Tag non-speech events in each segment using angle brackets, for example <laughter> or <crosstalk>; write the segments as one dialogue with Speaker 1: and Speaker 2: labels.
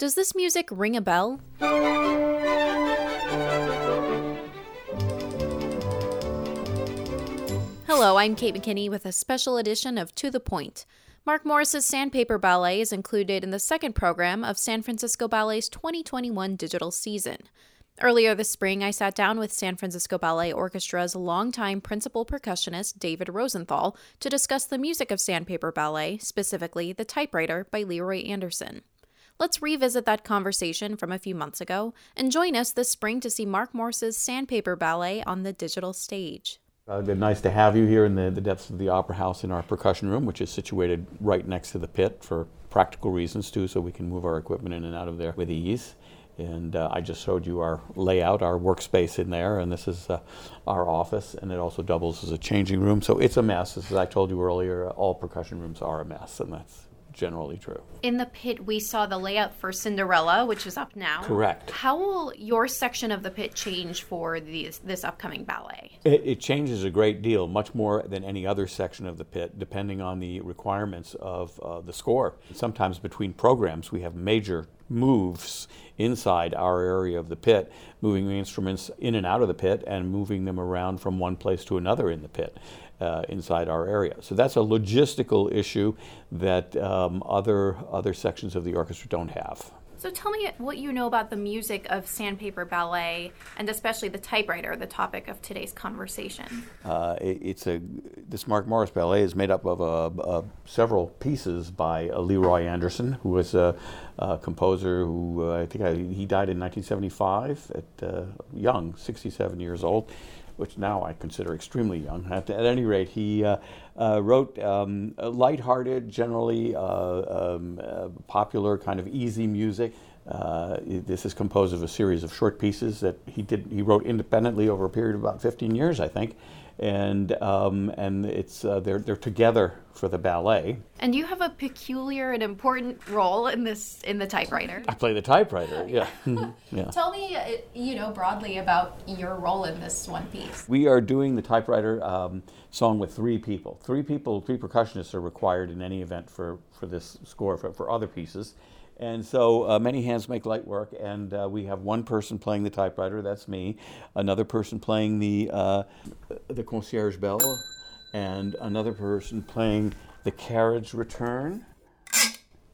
Speaker 1: Does this music ring a bell? Hello, I'm Kate McKinney with a special edition of To the Point. Mark Morris's Sandpaper Ballet is included in the second program of San Francisco Ballet's 2021 digital season. Earlier this spring, I sat down with San Francisco Ballet Orchestra's longtime principal percussionist, David Rosenthal, to discuss the music of Sandpaper Ballet, specifically The Typewriter by Leroy Anderson. Let's revisit that conversation from a few months ago and join us this spring to see Mark Morris's Sandpaper Ballet on the digital stage.
Speaker 2: Uh, it's been nice to have you here in the, the depths of the Opera House in our percussion room, which is situated right next to the pit for practical reasons too, so we can move our equipment in and out of there with ease. And uh, I just showed you our layout, our workspace in there, and this is uh, our office, and it also doubles as a changing room. So it's a mess. As I told you earlier, all percussion rooms are a mess, and that's generally true.
Speaker 1: In the pit, we saw the layout for Cinderella, which is up now.
Speaker 2: Correct.
Speaker 1: How will your section of the pit change for these, this upcoming ballet?
Speaker 2: It, it, changes a great deal, much more than any other section of the pit, depending on the requirements of uh, the score. Sometimes between programs, we have major moves inside our area of the pit, moving the instruments in and out of the pit and moving them around from one place to another in the pit. Uh, inside our area. So that's a logistical issue that um, other other sections of the orchestra don't have.
Speaker 1: So tell me what you know about the music of Sandpaper Ballet, and especially the typewriter, the topic of today's conversation.
Speaker 2: Uh, it, it's a this Mark Morris Ballet is made up of uh, uh, several pieces by uh, Leroy Anderson, who was a, a composer who uh, I think I, he died in 1975 at uh, young, 67 years old which now I consider extremely young. At, any rate, he uh, uh, wrote um, lighthearted, generally uh, um, uh, popular, kind of easy music. Uh, this is composed of a series of short pieces that he did. He wrote independently over a period of about 15 years, I think and um, and it's uh, they're they're together for the ballet.
Speaker 1: And you have a peculiar and important role in this in the typewriter.
Speaker 2: I play the typewriter. Yeah. <laughs>
Speaker 1: yeah. Tell me, uh, you know, broadly about your role in this one piece.
Speaker 2: We are doing the typewriter um, song with three people. Three people, three percussionists are required in any event for for this score for, for other pieces. And so uh, many hands make light work, and uh, we have one person playing the typewriter, that's me, another person playing the, uh, the concierge bell, and another person playing the carriage return.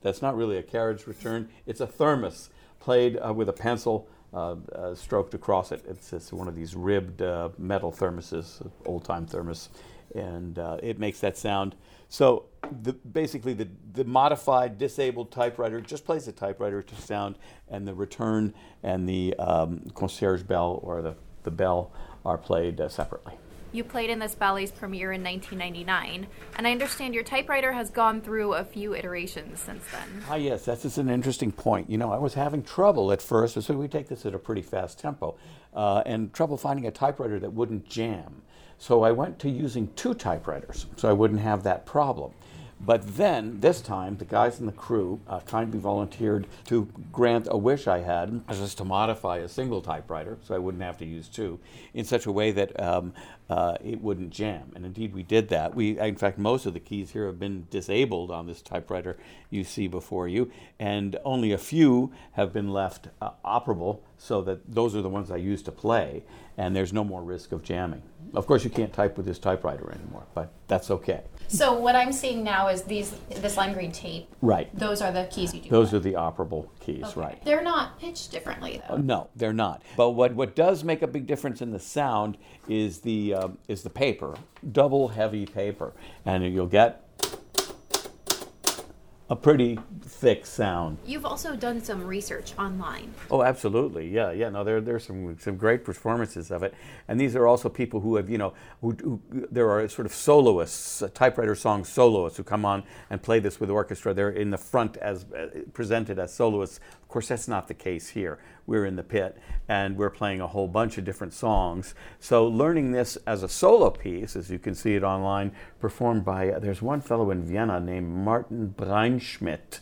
Speaker 2: That's not really a carriage return, it's a thermos played uh, with a pencil uh, uh, stroked across it. It's, it's, one of these ribbed metal thermoses, old time thermos, and it makes that sound. So the, basically, the, the modified disabled typewriter just plays the typewriter to sound, and the return and the um, concierge bell or the, the bell are played uh, separately.
Speaker 1: You played in this ballet's premiere in 1999, and I understand your typewriter has gone through a few iterations since then.
Speaker 2: Ah, yes, that's just an interesting point. You know, I was having trouble at first, so we take this at a pretty fast tempo, uh, and trouble finding a typewriter that wouldn't jam. So I went to using two typewriters so I wouldn't have that problem. But then, this time, the guys in the crew uh, kindly volunteered to grant a wish I had, is to modify a single typewriter, so I wouldn't have to use two, in such a way that um, uh, it wouldn't jam. And indeed, we did that. We, in fact, most of the keys here have been disabled on this typewriter you see before you, and only a few have been left uh, operable, so that those are the ones I use to play, and there's no more risk of jamming. Of course, you can't type with this typewriter anymore, but that's okay.
Speaker 1: So what I'm seeing now is these this lime green tape.
Speaker 2: Right.
Speaker 1: Those are the keys you do.
Speaker 2: Those are the operable keys, okay. right?
Speaker 1: They're not pitched differently though. Uh,
Speaker 2: no, they're not. But what what does make a big difference in the sound is the um, is the paper, double heavy paper, and you'll get a pretty thick sound.
Speaker 1: You've also done some research online.
Speaker 2: Oh, absolutely. Yeah, yeah. No, there there's some some great performances of it, and these are also people who have you know who, who there are sort of soloists, uh, typewriter song soloists who come on and play this with orchestra. They're in the front as uh, presented as soloists. Of course, that's not the case here. We're in the pit and we're playing a whole bunch of different songs. So learning this as a solo piece, as you can see it online, performed by there's one fellow in Vienna named Martin Breinschmid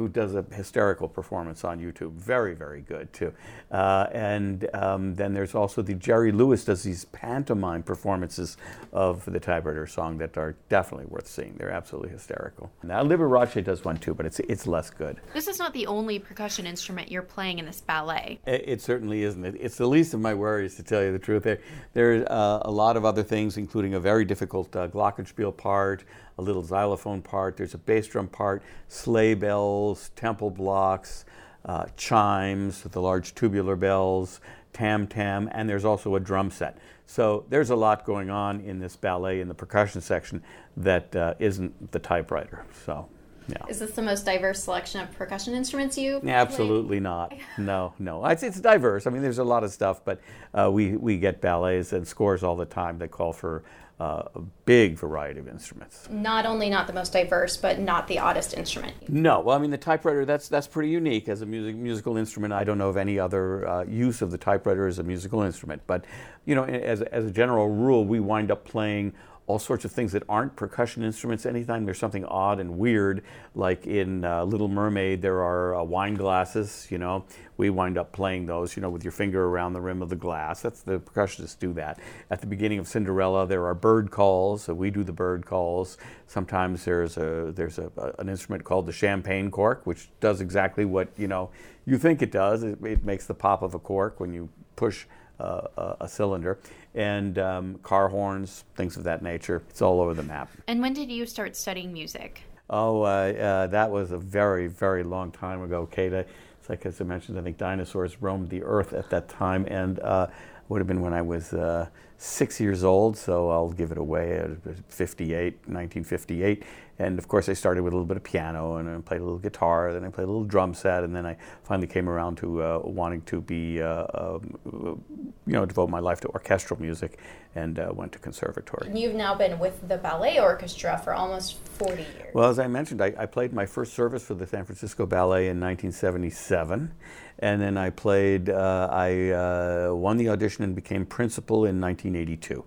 Speaker 2: who does a hysterical performance on YouTube. Very, very good too. Uh, and um, then there's also the Jerry Lewis does these pantomime performances of the typewriter song that are definitely worth seeing. They're absolutely hysterical. Now Liberace does one too, but it's it's less good.
Speaker 1: This is not the only percussion instrument you're playing in this ballet.
Speaker 2: It, it certainly isn't. It, it's the least of my worries, to tell you the truth. There, there's uh, a lot of other things, including a very difficult uh, glockenspiel part, a little xylophone part. There's a bass drum part, sleigh bells, temple blocks, uh, chimes, the large tubular bells, tam tam, and there's also a drum set. So there's a lot going on in this ballet in the percussion section that uh, not the typewriter. So. Yeah.
Speaker 1: Is this the most diverse selection of percussion instruments you?
Speaker 2: Absolutely <laughs> not. No, no. It's, it's diverse. I mean, there's a lot of stuff, but uh, we we get ballets and scores all the time that call for uh, a big variety of instruments.
Speaker 1: Not only not the most diverse, but not the oddest instrument.
Speaker 2: No, well, I mean the typewriter that's that's pretty unique as a music musical instrument. I don't know of any other uh, use of the typewriter as a musical instrument, but you know, as as a general rule, we wind up playing all sorts of things that aren't percussion instruments. Anytime there's something odd and weird, like in uh, Little Mermaid, there are uh, wine glasses. You know, we wind up playing those. You know, with your finger around the rim of the glass. That's the percussionists do that. At the beginning of Cinderella, there are bird calls. So we do the bird calls. Sometimes there's a there's a, an instrument called the champagne cork, which does exactly what you know you think it does. It, it makes the pop of a cork when you push uh, a cylinder, and um, car horns, things of that nature. It's all over the map.
Speaker 1: And when did you start studying music?
Speaker 2: Oh, uh, uh, that was a very, very long time ago, Kate. It's like, as I mentioned, I think dinosaurs roamed the earth at that time, and uh, would have been when I was uh, six years old, so I'll give it away at 58, 1958. And of course, I started with a little bit of piano, and I played a little guitar, then I played a little drum set, and then I finally came around to uh, wanting to be, uh, um, you know, devote my life to orchestral music, and uh, went to conservatory.
Speaker 1: And you've now been with the ballet orchestra for almost 40 years.
Speaker 2: Well, as I mentioned, I, I played my first service for the San Francisco Ballet in 1977 and then I played. Uh, I uh, won the audition and became principal in 1982.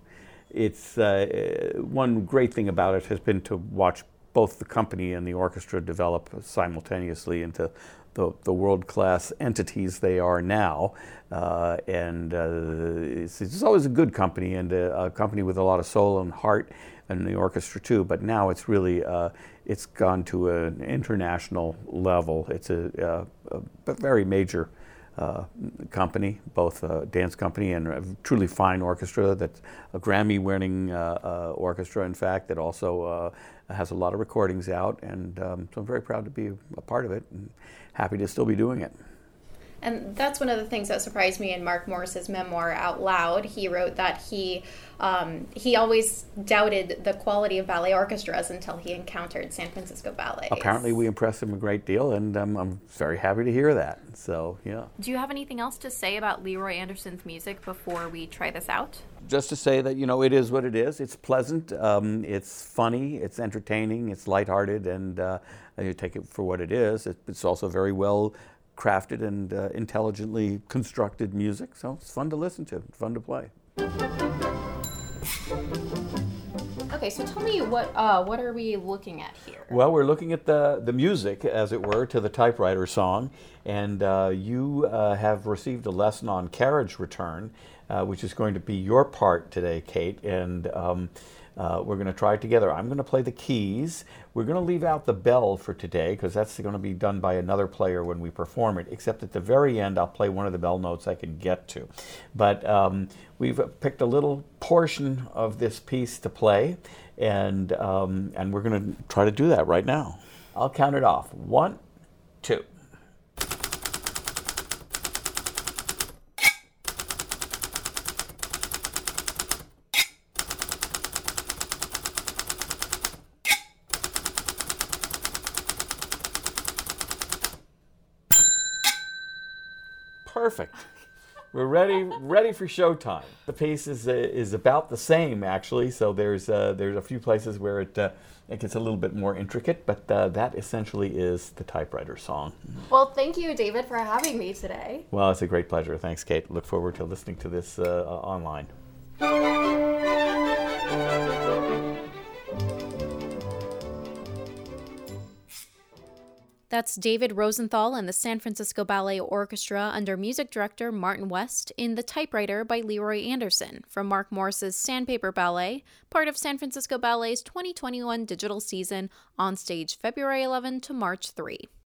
Speaker 2: It's uh, one great thing about it has been to watch both the company and the orchestra develop simultaneously into the, the world class entities they are now. Uh, and uh, it's, it's, always a good company and a, a, company with a lot of soul and heart, and the orchestra too. But now it's really uh, it's gone to an international level. It's a, a, very major uh, company, both a dance company and a truly fine orchestra. That's a Grammy-winning uh, uh, orchestra, in fact, that also uh, has a lot of recordings out. And um, so I'm very proud to be a part of it and happy to still be doing it.
Speaker 1: And that's one of the things that surprised me in Mark Morris's memoir Out Loud. He wrote that he um, he always doubted the quality of ballet orchestras until he encountered San Francisco Ballet.
Speaker 2: Apparently, we impressed him a great deal, and um, I'm very happy to hear that. So, yeah.
Speaker 1: Do you have anything else to say about Leroy Anderson's music before we try this out?
Speaker 2: Just to say that you know it is what it is. It's pleasant, um, it's funny, it's entertaining, it's lighthearted, and uh, you take it for what it is. It's also very well crafted and uh, intelligently constructed music. So it's fun to listen to, fun to play.
Speaker 1: Okay, so tell me what uh, what are we looking at here?
Speaker 2: Well, we're looking at the the music, as it were, to the typewriter song, and uh, you uh, have received a lesson on carriage return, uh, which is going to be your part today, Kate, and. Um, uh, we're going to try it together. I'm going to play the keys. We're going to leave out the bell for today because that's going to be done by another player when we perform it, except at the very end, I'll play one of the bell notes I can get to. But um, we've picked a little portion of this piece to play, and, um, and we're going to try to do that right now. I'll count it off. One, two. Perfect. We're ready, ready for showtime. The piece is uh, is about the same actually. So there's uh, there's a few places where it uh, it gets a little bit more intricate, but uh, that essentially is the typewriter song.
Speaker 1: Well, thank you, David, for having me today.
Speaker 2: Well, it's a great pleasure. Thanks, Kate. Look forward to listening to this uh, online.
Speaker 1: That's David Rosenthal and the San Francisco Ballet Orchestra under music director Martin West in The Typewriter by Leroy Anderson from Mark Morris's Sandpaper Ballet, part of San Francisco Ballet's 2021 digital season on stage February 11 to March 3.